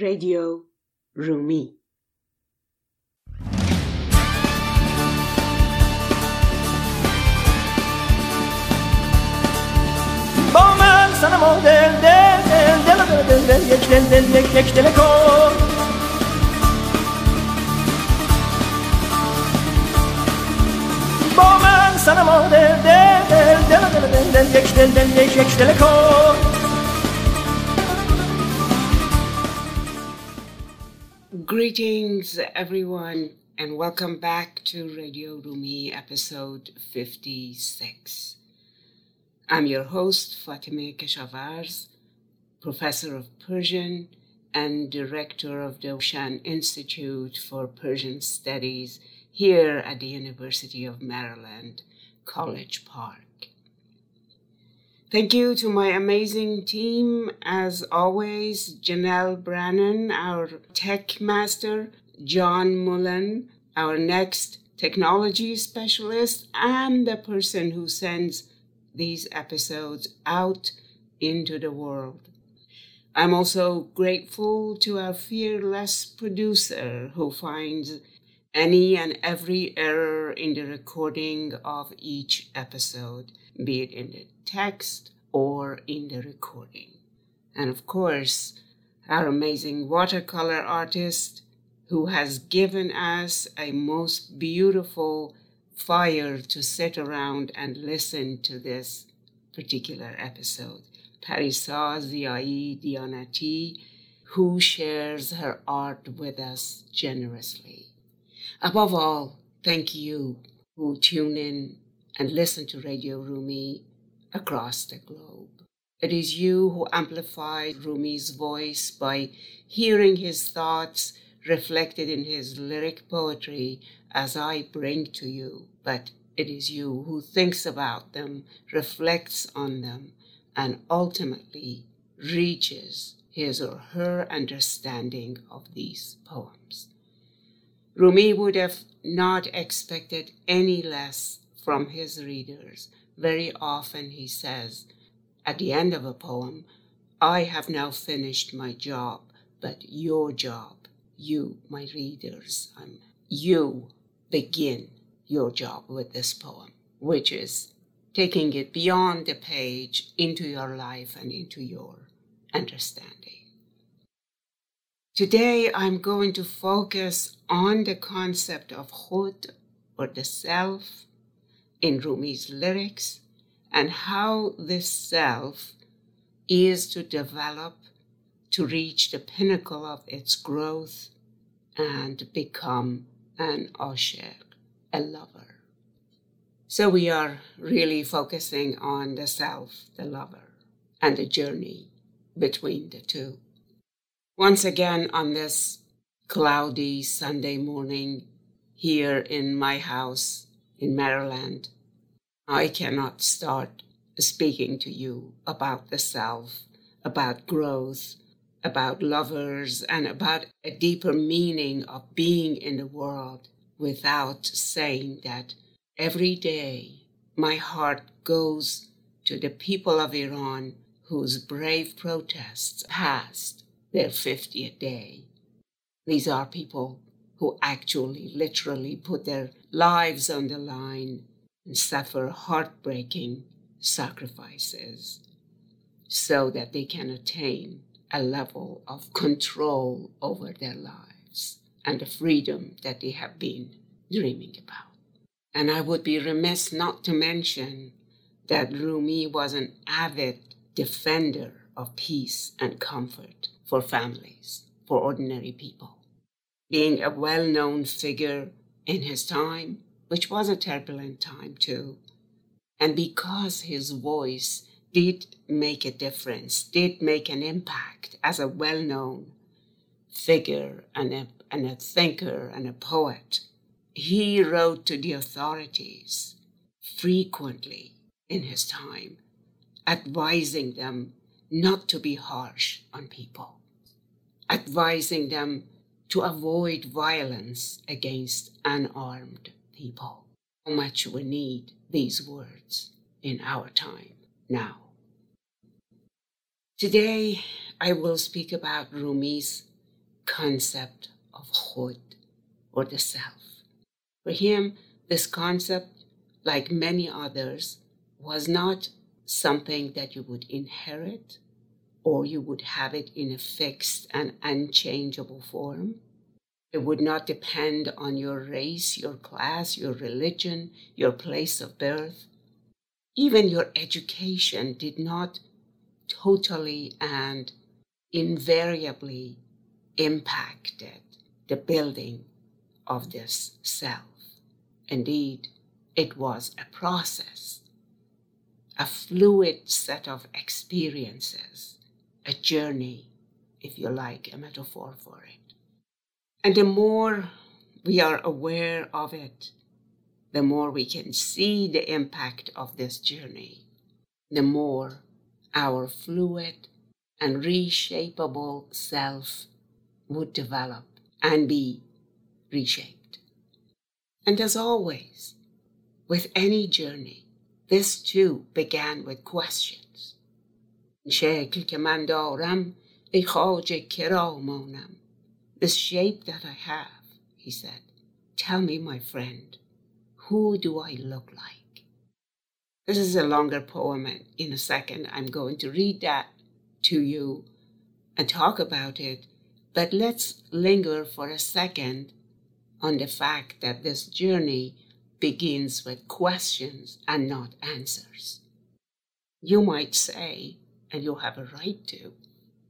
Radio Rumi Bomen sana mol del del del del del del del del del yek yek telekom Bomen sana mol del del del del del del yek del del yek yek telekom Greetings, everyone, and welcome back to Radio Rumi episode 56. I'm your host, Fatemeh Keshavarz, professor of Persian and director of the Roshan Institute for Persian Studies here at the University of Maryland, College Park. Thank you to my amazing team, as always, Janelle Brannon, our tech master, John Mullen, our next technology specialist, and the person who sends these episodes out into the world. I'm also grateful to our fearless producer who finds any and every error in the recording of each episode, be it in the text or in the recording. And of course, our amazing watercolor artist who has given us a most beautiful fire to sit around and listen to this particular episode. Parisa Ziai Dianati, who shares her art with us generously. Above all, thank you who tune in and listen to Radio Rumi across the globe. It is you who amplify Rumi's voice by hearing his thoughts reflected in his lyric poetry as I bring to you, but it is you who thinks about them, reflects on them, and ultimately reaches his or her understanding of these poems. Rumi would have not expected any less from his readers very often he says at the end of a poem, I have now finished my job, but your job, you, my readers, um, you begin your job with this poem, which is taking it beyond the page into your life and into your understanding. Today, I'm going to focus on the concept of khud or the self in Rumi's lyrics and how this self is to develop to reach the pinnacle of its growth and become an osher, a lover. So we are really focusing on the self, the lover, and the journey between the two. Once again, on this cloudy Sunday morning here in my house in Maryland, I cannot start speaking to you about the self, about growth, about lovers, and about a deeper meaning of being in the world without saying that every day my heart goes to the people of Iran whose brave protests passed their 50th day. These are people who actually literally put their lives on the line and suffer heartbreaking sacrifices so that they can attain a level of control over their lives and the freedom that they have been dreaming about. And I would be remiss not to mention that Rumi was an avid defender of peace and comfort for families, for ordinary people being a well known figure in his time, which was a turbulent time too. And because his voice did make a difference, did make an impact as a well known figure and a, and a thinker and a poet, he wrote to the authorities frequently in his time, advising them not to be harsh on people, advising them to avoid violence against unarmed people. How much we need these words in our time now. Today, I will speak about Rumi's concept of khud or the self. For him, this concept, like many others, was not something that you would inherit or you would have it in a fixed and unchangeable form. It would not depend on your race, your class, your religion, your place of birth. Even your education did not totally and invariably impacted the building of this self. Indeed, it was a process, a fluid set of experiences, a journey, if you like, a metaphor for it. And the more we are aware of it, the more we can see the impact of this journey, the more our fluid and reshapable self would develop and be reshaped. And as always, with any journey, this too began with questions. شکل که من دارم ای خواجه کرا مانم. This shape that I have, he said, tell me, my friend, who do I look like? This is a longer poem, and in a second I'm going to read that to you and talk about it. But let's linger for a second on the fact that this journey begins with questions and not answers. You might say, and you'll have a right to,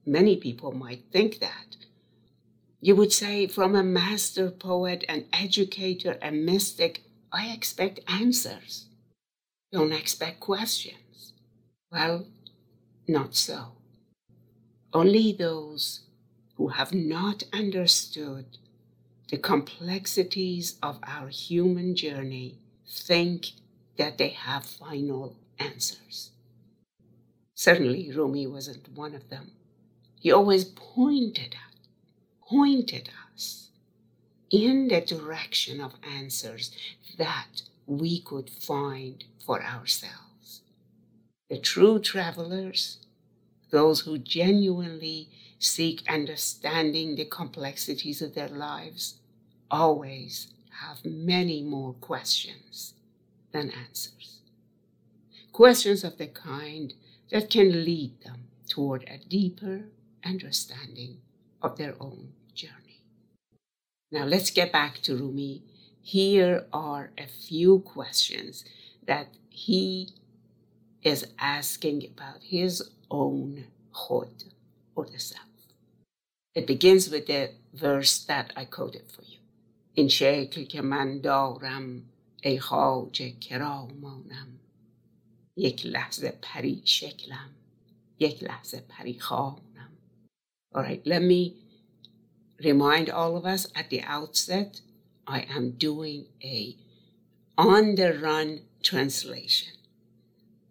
many people might think that. You would say, from a master poet, an educator, a mystic, I expect answers. Don't expect questions. Well, not so. Only those who have not understood the complexities of our human journey think that they have final answers. Certainly, Rumi wasn't one of them. He always pointed at, pointed us in the direction of answers that we could find for ourselves. The true travelers, those who genuinely seek understanding the complexities of their lives, always have many more questions than answers. Questions of the kind that can lead them toward a deeper understanding of their own journey. Now, let's get back to Rumi. Here are a few questions that he is asking about his own khud or the self. It begins with the verse that I quoted for you. In شکل که من دارم ای خواجه کرامانم یک لحظه پری شکلم یک لحظه پری خانم All right, let me remind all of us at the outset, I am doing a on the run translation.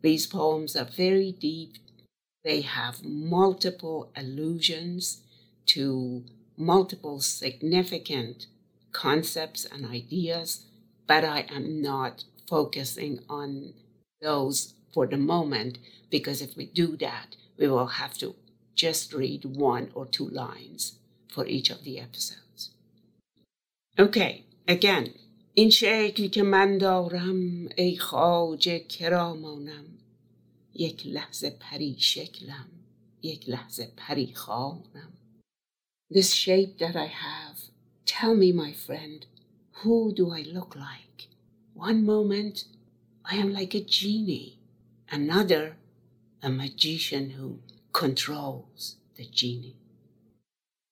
These poems are very deep. They have multiple allusions to multiple significant concepts and ideas, but I am not focusing on those for the moment because if we do that, we will have to just read one or two lines for each of the episodes. Okay, again. این شکل که من دارم ای خواجه کرامانم یک لحظه پری شکلم یک لحظه پری خانم this shape that I have. Tell me, my friend, who do I look like? One moment, I am like a genie. Another, a magician who controls the genie.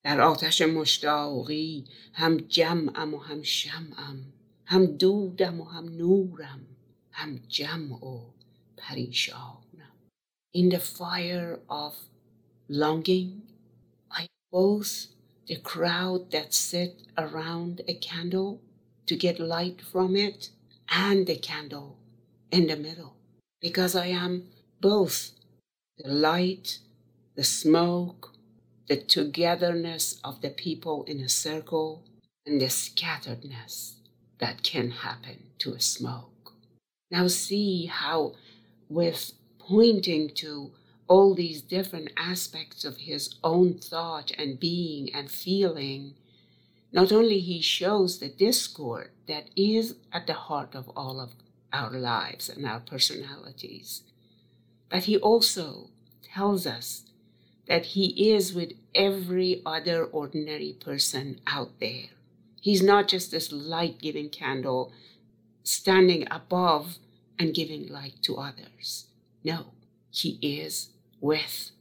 در آتش مشتاقی هم جمعم و هم شمعم هم دودم و هم نورم هم جمع و پریشانم In the fire of longing both the crowd that sit around a candle to get light from it and the candle in the middle because I am both the light, the smoke, the togetherness of the people in a circle, and the scatteredness that can happen to a smoke. Now, see how, with pointing to all these different aspects of his own thought and being and feeling, not only he shows the discord that is at the heart of all of our lives and our personalities, but he also tells us that he is with every other ordinary person out there. He's not just this light giving candle standing above and giving light to others. No, he is with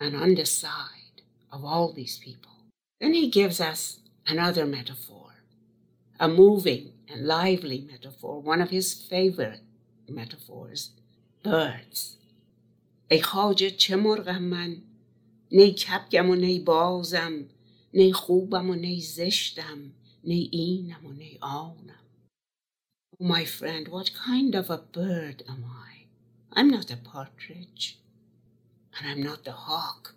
and on the side of all these people. Then he gives us another metaphor, a moving and lively metaphor, one of his favorite metaphors birds. ای خواجه چه مرغم من نی کپگم و نی بازم نی خوبم و نی زشتم نی اینم و نی آنم Oh, my friend, what kind of a bird am I? I'm not a partridge, and I'm not the hawk.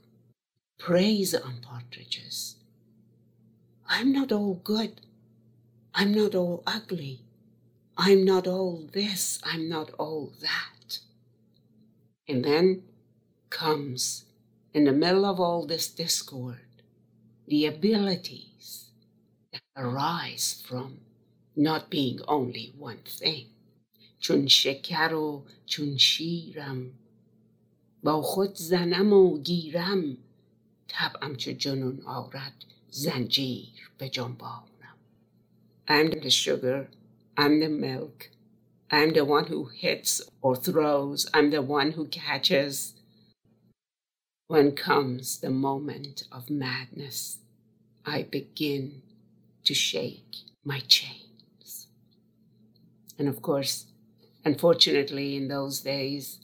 Praise on partridges. I'm not all good. I'm not all ugly. I'm not all this. I'm not all that. And then comes, in the middle of all this discord, the abilities that arise from not being only one thing. چون شکر و چون شیرم با خود زنم و گیرم طبعم چو جنون آرد زنجیر به جنبانم I'm the sugar, I'm the milk, I'm the one who hits or throws, I'm the one who catches. When comes the moment of madness, I begin to shake my chains. And of course, unfortunately, in those days,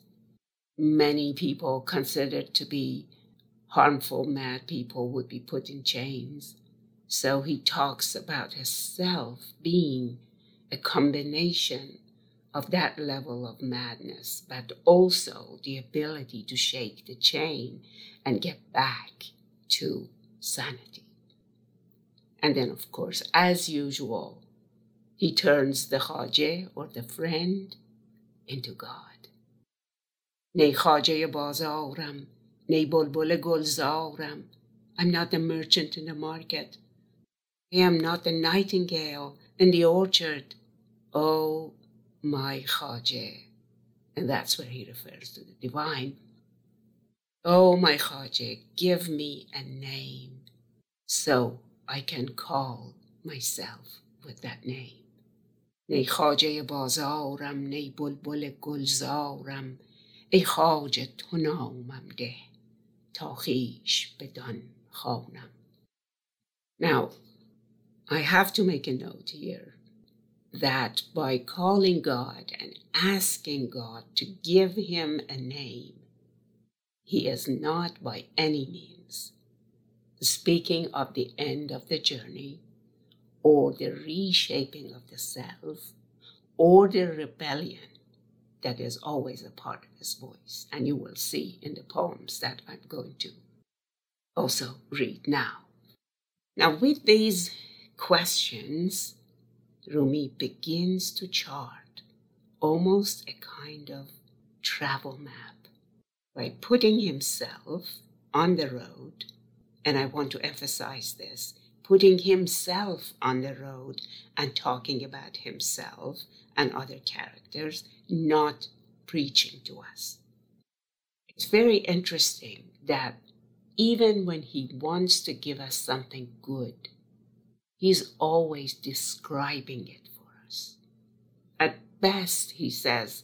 many people considered to be harmful, mad people would be put in chains. So he talks about himself being a combination of that level of madness, but also the ability to shake the chain and get back to sanity. And then, of course, as usual, he turns the Khaje or the friend into God. Nei Khaje bazarem, nei bulbul gulzarem. I'm not a merchant in the market. I am not the nightingale in the orchard. Oh, my Khaje. And that's where he refers to the divine. Oh, my Khaje, give me a name so I can call myself with that name. نی خاجه بازارم نی بلبل گلزارم ای خاجه تو نامم ده تا خیش بدان خانم Now, I have to make a note here that by calling God and asking God to give him a name, he is not by any means speaking of the end of the journey or the reshaping of the self or the rebellion that is always a part of his voice. And you will see in the poems that I'm going to also read now. Now, with these questions, Rumi begins to chart almost a kind of travel map by putting himself on the road. And I want to emphasize this putting himself on the road and talking about himself and other characters, not preaching to us. It's very interesting that even when he wants to give us something good, he's always describing it for us. At best, he says,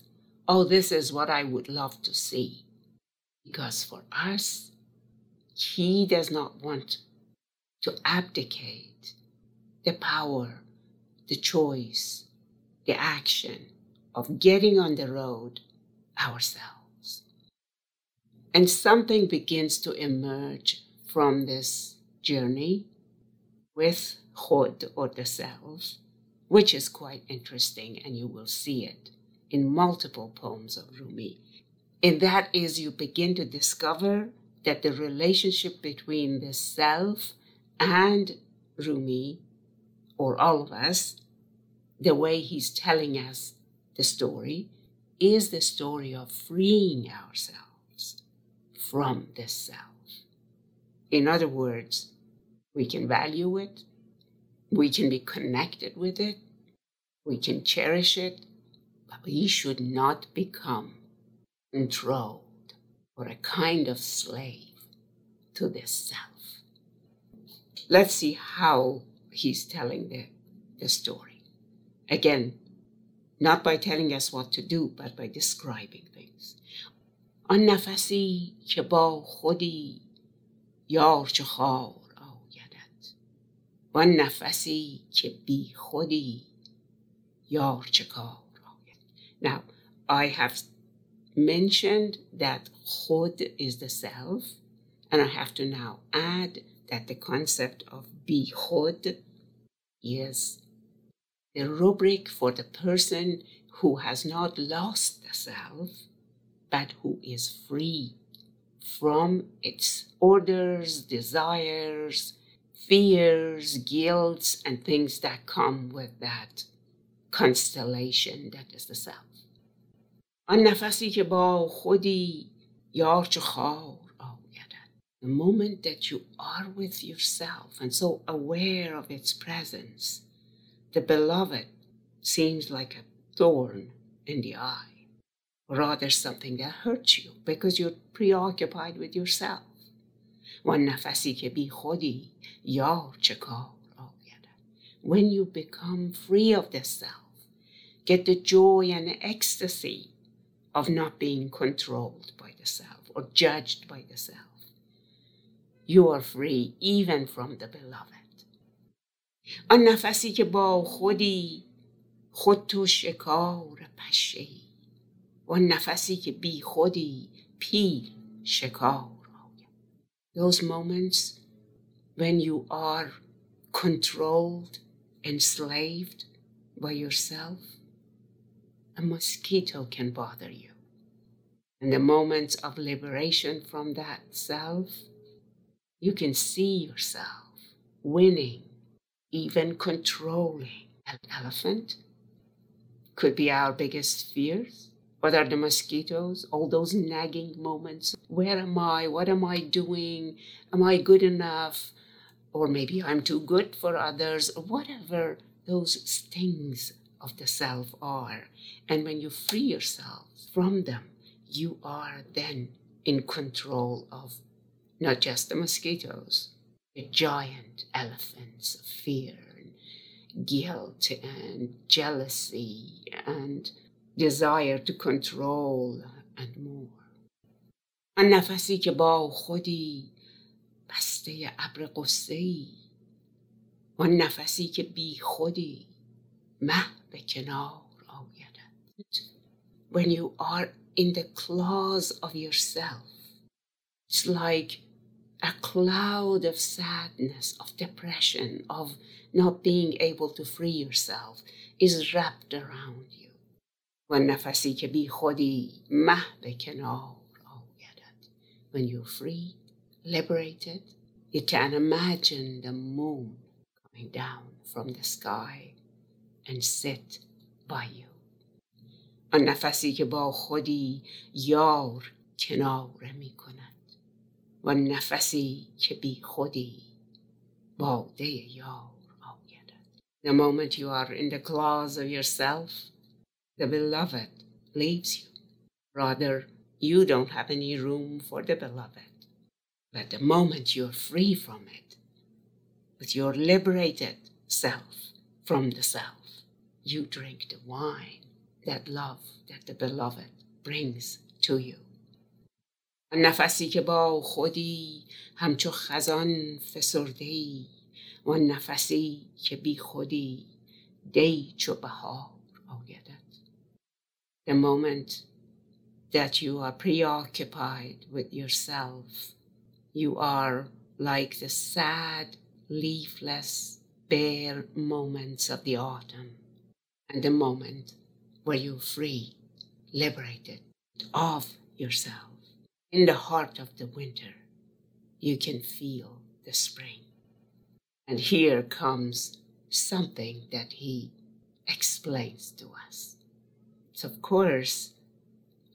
Oh, this is what I would love to see. Because for us, he does not want to abdicate the power, the choice, the action of getting on the road ourselves. And something begins to emerge from this journey with Khod or the self, which is quite interesting, and you will see it in multiple poems of Rumi. And that is, you begin to discover that the relationship between the self and Rumi, or all of us, the way he's telling us the story is the story of freeing ourselves from the self. In other words, we can value it, we can be connected with it, we can cherish it, but we should not become controlled or a kind of slave to this self. Let's see how he's telling the, the story. Again, not by telling us what to do, but by describing things. آن نفسی که با خودی یار چه خار آیدد آن نفسی که بی خودی یار چه کار آید Now, I have mentioned that khud is the self, and I have to now add that the concept of be khud is the rubric for the person who has not lost the self, but who is free from its orders, desires, fears, guilts, and things that come with that constellation that is the self. آن نفسی که با خودی یار چه خار The moment that you are with yourself and so aware of its presence, the beloved seems like a thorn in the eye, or rather something that hurts you because you're preoccupied with yourself. When you become free of the self, get the joy and ecstasy of not being controlled by the self or judged by the self. You are free even from the beloved. آن نفسی که با خودی خود تو شکار پشه و نفسی که بی خودی پیل شکار Those moments when you are controlled, enslaved by yourself, a mosquito can bother you. And the moments of liberation from that self, you can see yourself winning even controlling an elephant could be our biggest fears. What are the mosquitoes? All those nagging moments. Where am I? What am I doing? Am I good enough? Or maybe I'm too good for others, whatever those stings of the self are. And when you free yourself from them, you are then in control of not just the mosquitoes, the giant elephants of fear and guilt and jealousy and desire to control and more. آن نفسی که با خودی بسته ابر قصه ای آن نفسی که بی خودی مه به کنار آیدد when you are in the claws of yourself it's like a cloud of sadness, of depression, of not being able to free yourself is wrapped around you. When nafasi ke bi khodi mah When you're free, liberated, you can imagine the moon coming down from the sky and sit by you. آن نفسی که با خودی یار کناره می و نفسی که بی خودی باده یار آیدد The moment you are in the claws of yourself, the beloved leaves you. Rather, you don't have any room for the beloved. But the moment you're free from it, with your liberated self from the self, you drink the wine, that love that the beloved brings to you. نفسی که با خودی همچو خزان فسرده ای و نفسی که بی خودی دی چو بهار آیدد the moment that you are preoccupied with yourself, you are like the sad, leafless, bare moments of the autumn, and the moment where you're free, liberated of yourself. In the heart of the winter, you can feel the spring. And here comes something that he explains to us. It's, of course,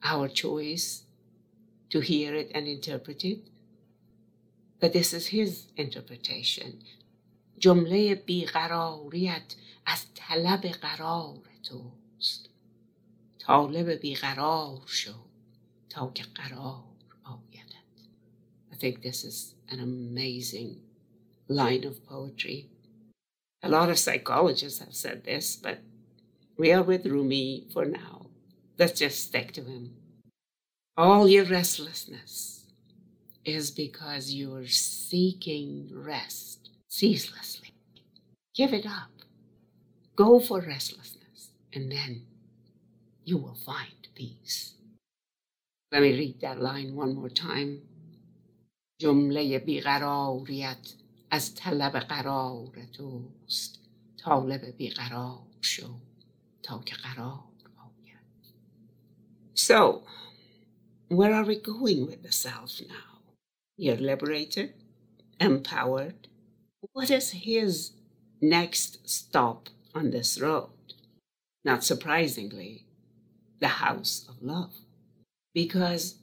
our choice to hear it and interpret it. But this is his interpretation. جمله بیقراریت از طلب قرار توست طالب بیقرار شو تا که قرار آیدت I think this is an amazing line of poetry. A lot of psychologists have said this, but we are with Rumi for now. Let's just stick to him. All your restlessness is because you're seeking rest ceaselessly. Give it up. Go for restlessness, and then you will find peace. Let me read that line one more time. جمله بیقراریت از طلب قرار توست طالب بیقرار شو تا که قرار آید so, where are we going with the self now? You're liberated, empowered. What is his next stop on this road? Not surprisingly, the house of love. Because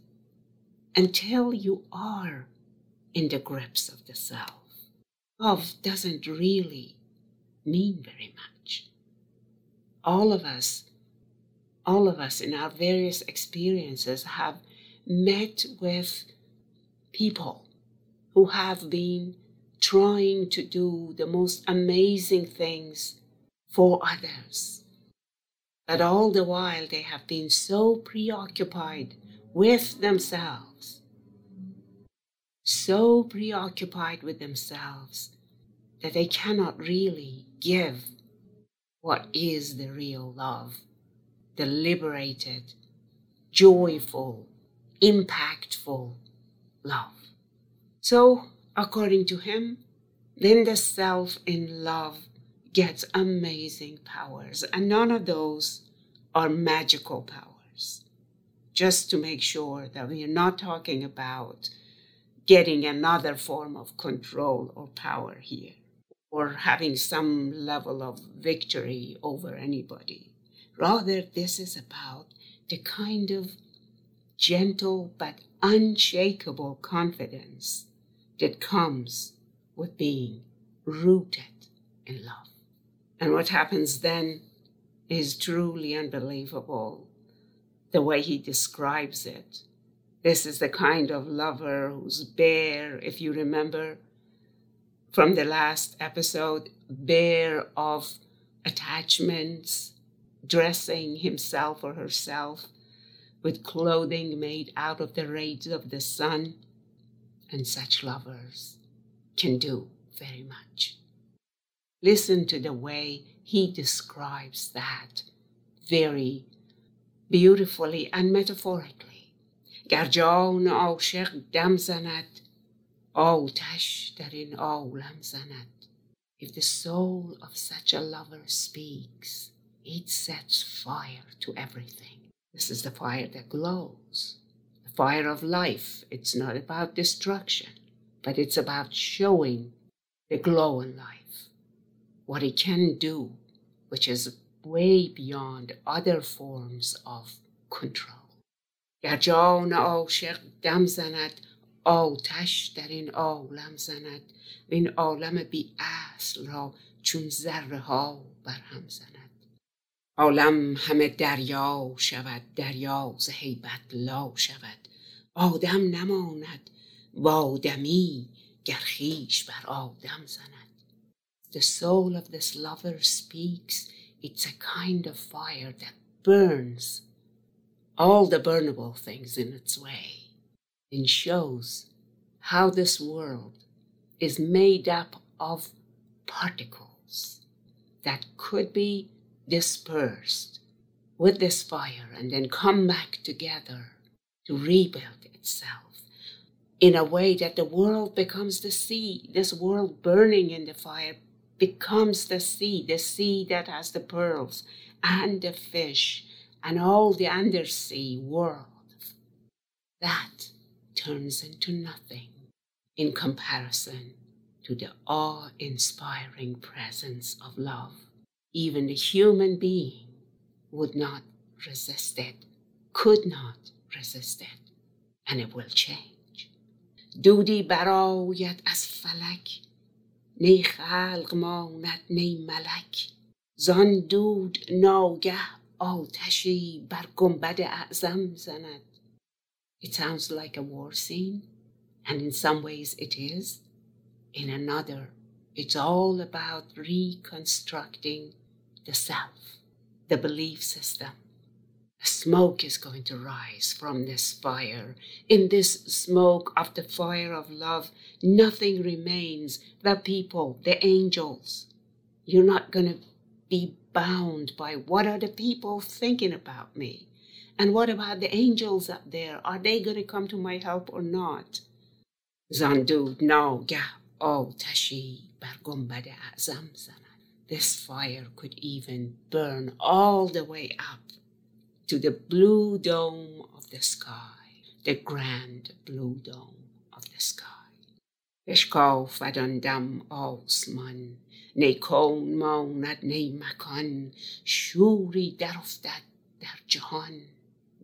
until you are in the grips of the self, love doesn't really mean very much. All of us, all of us in our various experiences have met with people who have been trying to do the most amazing things for others. But all the while, they have been so preoccupied with themselves, so preoccupied with themselves that they cannot really give what is the real love, the liberated, joyful, impactful love. So, according to him, then the self in love gets amazing powers, and none of those are magical powers. Just to make sure that we are not talking about getting another form of control or power here, or having some level of victory over anybody. Rather, this is about the kind of gentle but unshakable confidence that comes with being rooted in love. And what happens then is truly unbelievable the way he describes it. This is the kind of lover who's bare, if you remember from the last episode, bare of attachments, dressing himself or herself with clothing made out of the rays of the sun. And such lovers can do very much. Listen to the way he describes that very beautifully and metaphorically. گر جان عاشق دم زند آتش در این عالم زند If the soul of such a lover speaks, it sets fire to everything. This is the fire that glows, the fire of life. It's not about destruction, but it's about showing the glow in life what it can do, which is way beyond other forms of control. گر جان عاشق دم زند آتش در این عالم زند و این عالم بی اصل را چون ذره ها برهم زند عالم همه دریا شود دریا ز هیبت لا شود آدم نماند با آدمی گر خویش بر آدم زند the soul of this lover speaks, it's a kind of fire that burns all the burnable things in its way and shows how this world is made up of particles that could be dispersed with this fire and then come back together to rebuild itself in a way that the world becomes the sea, this world burning in the fire becomes the sea, the sea that has the pearls and the fish and all the undersea world. That turns into nothing in comparison to the awe inspiring presence of love. Even the human being would not resist it, could not resist it. and it will change دودی برآید از فلک نی خلق ماند نی ملک زان دود ناگه آتشی بر گنبد اعظم زند It sounds like a war scene, and in some ways it is. In another, it's all about reconstructing the self, the belief system. Smoke is going to rise from this fire. In this smoke of the fire of love, nothing remains. The people, the angels. You're not going to be bound by what are the people thinking about me? And what about the angels up there? Are they going to come to my help or not? Zandu ناگه آتشی بر گنبد اعظم زند. This fire could even burn all the way up to the blue dome of the sky, the grand blue dome of the sky. بشکافد آن دم آسمان نی کون ماند نی مکان شوری درافتد در جهان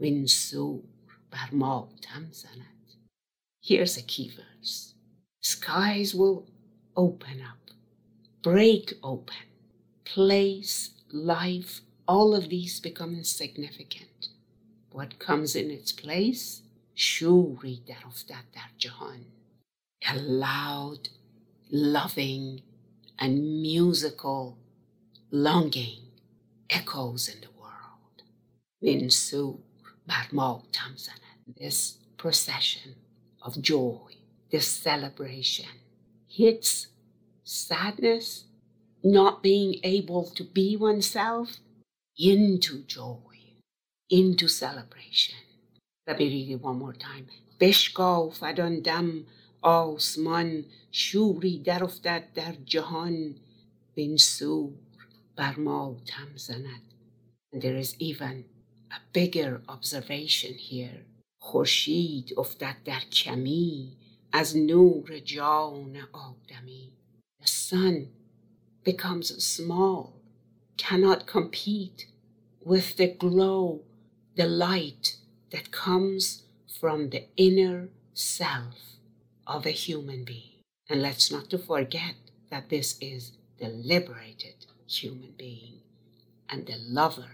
وین سور بر ماتم زند Here's a key verse. Skies will open up, break open, place, life, all of these become insignificant. What comes in its place? Shuri daruftat dar jahan. A loud, loving, and musical longing echoes in the world. Min sur bar This procession of joy, this celebration, hits sadness, not being able to be oneself, into joy, into celebration. Let me read it one more time. Beshko fadon dam آسمان شوری در افتد در جهان بین سور بر ماتم زند. And there is even a bigger observation here. خورشید افتد در کمی از نور جان آدمی The sun becomes small, cannot compete with the glow, the light that comes from the inner self of a human being. And let's not to forget that this is the liberated human being and the lover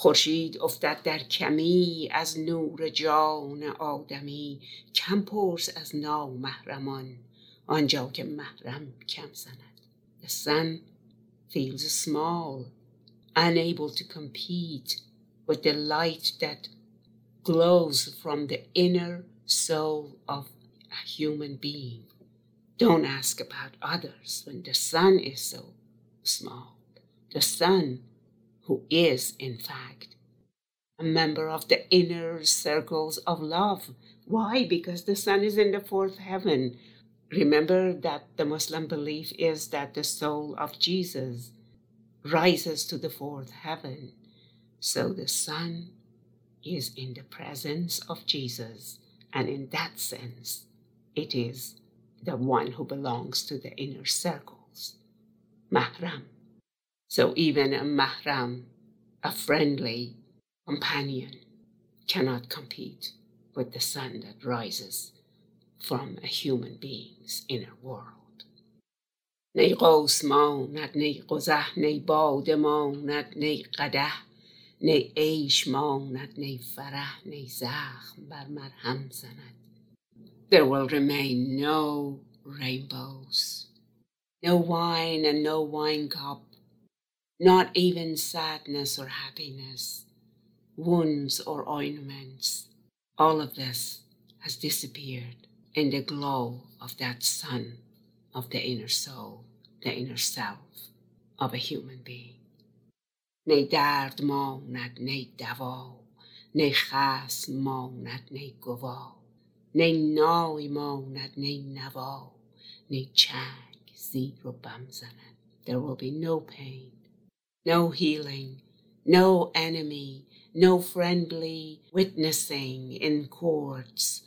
خورشید افتد در کمی از نور جان آدمی کم پرس از نامحرمان آنجا که محرم کم زند the sun feels small, unable to compete with the light that glows from the inner soul of a human being. Don't ask about others when the sun is so small. The sun who is, in fact, a member of the inner circles of love. Why? Because the sun is in the fourth heaven. Remember that the Muslim belief is that the soul of Jesus rises to the fourth heaven. So the sun is in the presence of Jesus, and in that sense, it is the one who belongs to the inner circles. Mahram. So even a mahram, a friendly companion, cannot compete with the sun that rises from a human being's inner world. نی قوس ماند نی قزح نی باده ماند نی قده نی عیش ماند نی فرح نی زخم بر مرهم زند There will remain no rainbows, no wine and no wine cup, not even sadness or happiness, wounds or ointments. All of this has disappeared in the glow of that sun of the inner soul, the inner self of a human being. نی درد ماند نی دوا نی خسم ماند نی گوا نی نای ماند نی نوا نی چنگ زیر و بم زند There will be no pain, no healing, no enemy, no friendly witnessing in courts.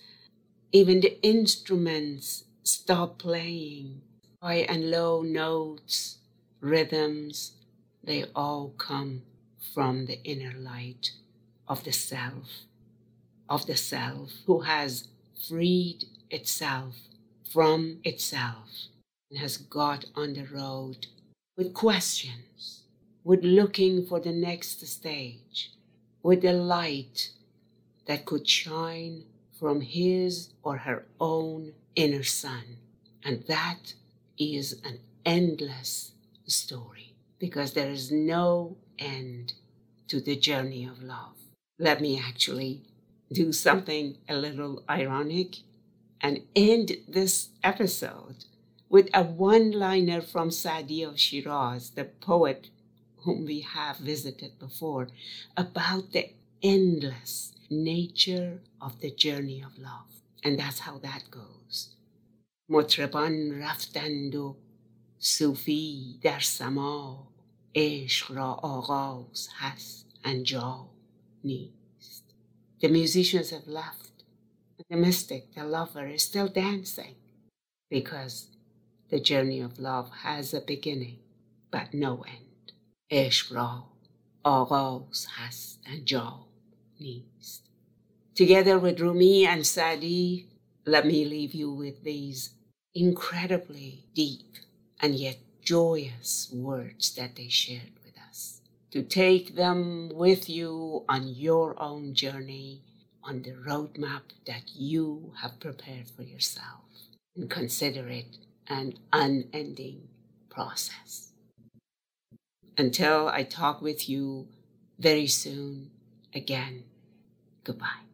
even the instruments stop playing. High and low notes, rhythms, they all come from the inner light of the self of the self who has freed itself from itself and has got on the road with questions, with looking for the next stage, with the light that could shine from his or her own inner sun. And that is an endless story because there is no end to the journey of love. Let me actually do something a little ironic and end this episode with a one liner from Sadi of Shiraz, the poet whom we have visited before, about the endless nature of the journey of love. And that's how that goes. مطربان رفتند و صوفی در سما عشق را آغاز هست انجام نیست. The musicians have left. The mystic, the lover, is still dancing because the journey of love has a beginning but no end. عشق را آغاز هست انجام نیست. Together with Rumi and Sadi, let me leave you with these incredibly deep and yet joyous words that they shared with us. To take them with you on your own journey, on the roadmap that you have prepared for yourself, and consider it an unending process. Until I talk with you very soon again, goodbye.